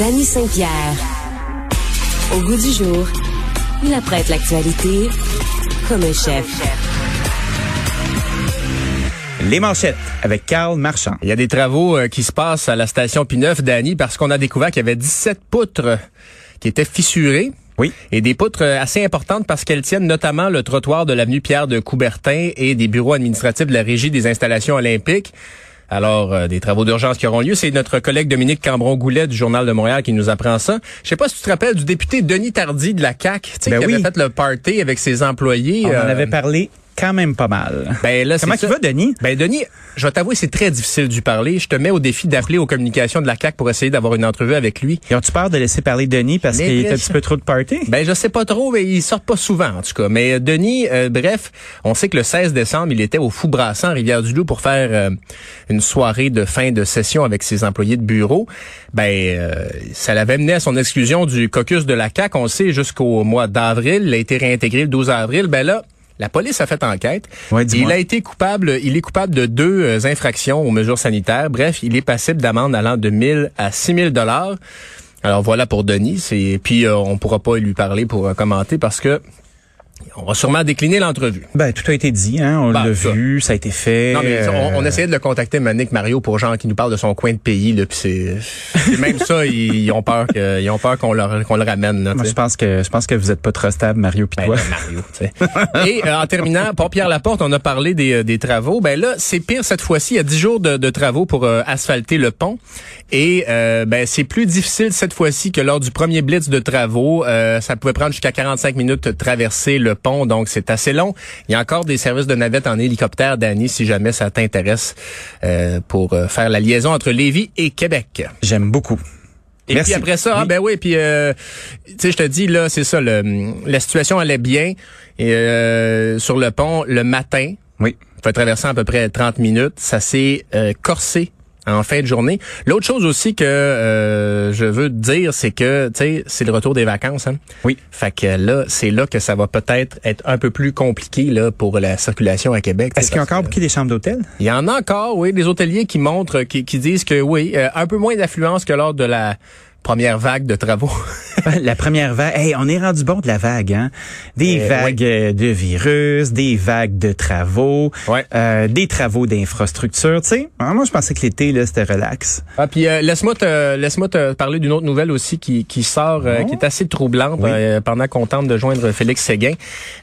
Danny Saint-Pierre. Au goût du jour, il apprête l'actualité comme un chef. Les manchettes avec Carl Marchand. Il y a des travaux euh, qui se passent à la station Pineuf, Danny, parce qu'on a découvert qu'il y avait 17 poutres qui étaient fissurées. Oui. Et des poutres euh, assez importantes parce qu'elles tiennent notamment le trottoir de l'avenue Pierre de Coubertin et des bureaux administratifs de la Régie des installations olympiques. Alors, euh, des travaux d'urgence qui auront lieu. C'est notre collègue Dominique Cambron-Goulet du Journal de Montréal qui nous apprend ça. Je sais pas si tu te rappelles du député Denis Tardy de la CAQ, tu sais, Ben qui oui. avait fait le party avec ses employés. On en euh, avait parlé quand même pas mal. Ben là, Comment tu vas, Denis? Ben Denis, je vais t'avouer, c'est très difficile de lui parler. Je te mets au défi d'appeler aux communications de la CAQ pour essayer d'avoir une entrevue avec lui. Et ont-tu peur de laisser parler Denis parce qu'il est un petit peu trop de party? Ben je sais pas trop, mais il sort pas souvent en tout cas. Mais euh, Denis, euh, bref, on sait que le 16 décembre, il était au Fou Brassant, Rivière-du-Loup, pour faire euh, une soirée de fin de session avec ses employés de bureau. Ben euh, ça l'avait mené à son exclusion du caucus de la CAQ, on le sait, jusqu'au mois d'avril. Il a été réintégré le 12 avril. Ben là. La police a fait enquête. Ouais, il a été coupable, il est coupable de deux euh, infractions aux mesures sanitaires. Bref, il est passible d'amende allant de 1000 à 6000 dollars. Alors voilà pour Denis. C'est puis euh, on pourra pas lui parler pour euh, commenter parce que on va sûrement décliner l'entrevue. Ben, tout a été dit, hein. On Ben, l'a vu, ça a été fait. Non mais euh, on, on essayait de le contacter Monique Mario pour genre qui nous parle de son coin de pays là c'est même ça ils, ils ont peur que ils ont peur qu'on leur qu'on le ramène là, Moi, je pense que je pense que vous êtes pas trop stable, Mario pis Ben, toi. là, Mario, tu sais. Et euh, en terminant, pour Pierre Laporte, on a parlé des, euh, des travaux. Ben là, c'est pire cette fois-ci. Il y a 10 jours de, de travaux pour euh, asphalter le pont. Et euh, ben c'est plus difficile cette fois-ci que lors du premier blitz de travaux. Euh, ça pouvait prendre jusqu'à 45 minutes de traverser le pont, donc c'est assez long. Il y a encore des services de navette en hélicoptère, Danny, si jamais ça t'intéresse, euh, pour euh, faire la liaison entre Lévis et Québec. J'aime beaucoup. Et Merci. puis après ça, ah ben oui, puis euh, tu sais, je te dis là, c'est ça, le, la situation allait bien et euh, sur le pont le matin. Oui. Il faut traverser à peu près 30 minutes. Ça s'est euh, corsé en fin de journée. L'autre chose aussi que euh, je veux dire, c'est que tu sais, c'est le retour des vacances. Hein? Oui. Fait que là, c'est là que ça va peut-être être un peu plus compliqué là pour la circulation à Québec. Est-ce qu'il y a encore beaucoup des chambres d'hôtel? il y en a encore, oui, des hôteliers qui montrent, qui, qui disent que oui, euh, un peu moins d'affluence que lors de la première vague de travaux. la première vague. Hey, on est rendu bon de la vague, hein? Des Euh, vagues euh, de virus, des vagues de travaux, Ouais. euh, des travaux d'infrastructure. Tu sais, Ah, moi je pensais que l'été là c'était relax. Ah, puis euh, laisse-moi te laisse-moi te parler d'une autre nouvelle aussi qui, qui sort, euh, Oh. qui est assez troublante Oui. euh, pendant qu'on tente de joindre Félix Séguin.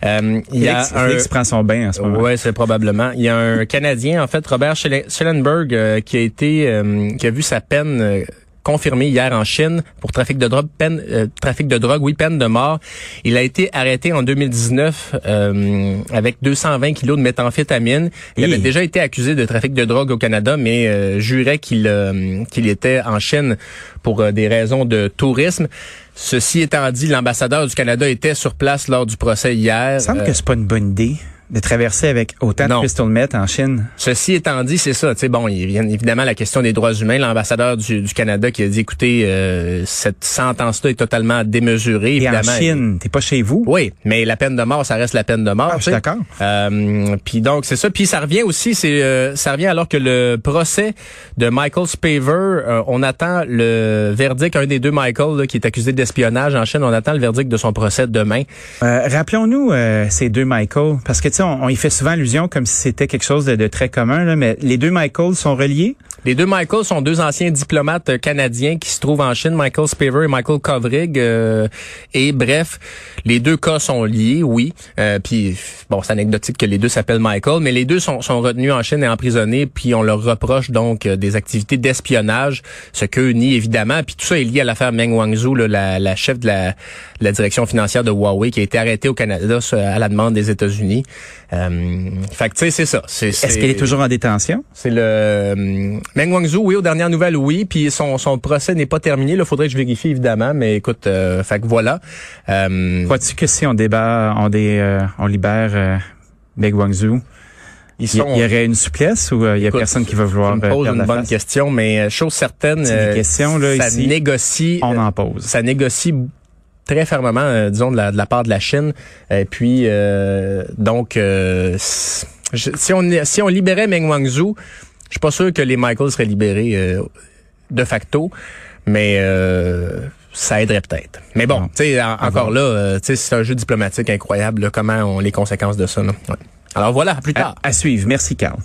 Euh, il y a un Félix prend son bain en ce moment. Ouais, c'est probablement. Il y a un Canadien, en fait, Robert Schellen- Schellenberg, euh, qui a été, euh, qui a vu sa peine confirmée hier en Chine pour trafic de drogue, peine, euh, trafic de drogue, oui, peine de mort. Il a été arrêté en 2019 euh, avec 220 kilos de méthamphétamine. Il avait déjà été accusé de trafic de drogue au Canada, mais euh, jurait qu'il euh, qu'il était en Chine pour des raisons de tourisme. Ceci étant dit, l'ambassadeur du Canada était sur place lors du procès hier. Il semble que c'est pas une bonne idée de traverser avec autant Non. de crystal meth en Chine? Ceci étant dit, c'est ça. Tu sais, bon, il y a évidemment la question des droits humains. L'ambassadeur du, du Canada qui a dit, écoutez, euh, cette sentence-là est totalement démesurée. Et en évidemment. Chine, t'es pas chez vous? Oui, mais la peine de mort, ça reste la peine de mort. Ah, je suis d'accord. Euh, puis donc c'est ça. Puis ça revient aussi, c'est euh, ça revient alors que le procès de Michael Spaver, euh, on attend le verdict. Un des deux Michael là, qui est accusé d'espionnage en Chine, on attend le verdict de son procès demain. Euh, Rappelons-nous euh, ces deux Michael, parce que on, on y fait souvent allusion comme si c'était quelque chose de, de très commun, là, mais les deux Michael sont reliés? Les deux Michael sont deux anciens diplomates euh, canadiens qui se trouvent en Chine, Michael Spaver et Michael Kovrig. euh, et bref, les deux cas sont liés, oui. Euh, puis bon, c'est anecdotique que les deux s'appellent Michael, mais les deux sont, sont retenus en Chine et emprisonnés, puis on leur reproche donc euh, des activités d'espionnage, ce qu'eux nient évidemment. Puis tout ça est lié à l'affaire Meng Wanzhou, là, la, la chef de la, la direction financière de Huawei, qui a été arrêtée au Canada à la demande des États-Unis. Euh, fait que tu sais, c'est ça. C'est, Est-ce c'est- qu'elle est toujours en détention? c'est le euh, Meng Wanzhou, oui, aux dernières nouvelles, oui. Puis son, son procès n'est pas terminé. Il faudrait que je vérifie, évidemment. Mais écoute, euh, fait que voilà. Euh, Crois-tu que si on débat, on, dé, euh, on libère euh, Meg Wangzhou, ils il y, aurait une souplesse ou euh, il y a Écoute, personne qui va vouloir me perdre une la bonne face? question, mais chose certaine, euh, questions, là, ça ici. négocie. On en pose. ça négocie très fermement, euh, disons, de la, de la part de la Chine. Et puis, euh, donc, euh, si on si on libérait Meng Wanzhou, je suis pas sûr que les Michael seraient libérés euh, de facto. Mais euh, ça aiderait peut-être. Mais bon, tu sais, encore là, tu sais, c'est un jeu diplomatique incroyable. comment on les conséquences de ça. Là. Alors voilà, à plus tard. à suivre. Merci, Carl.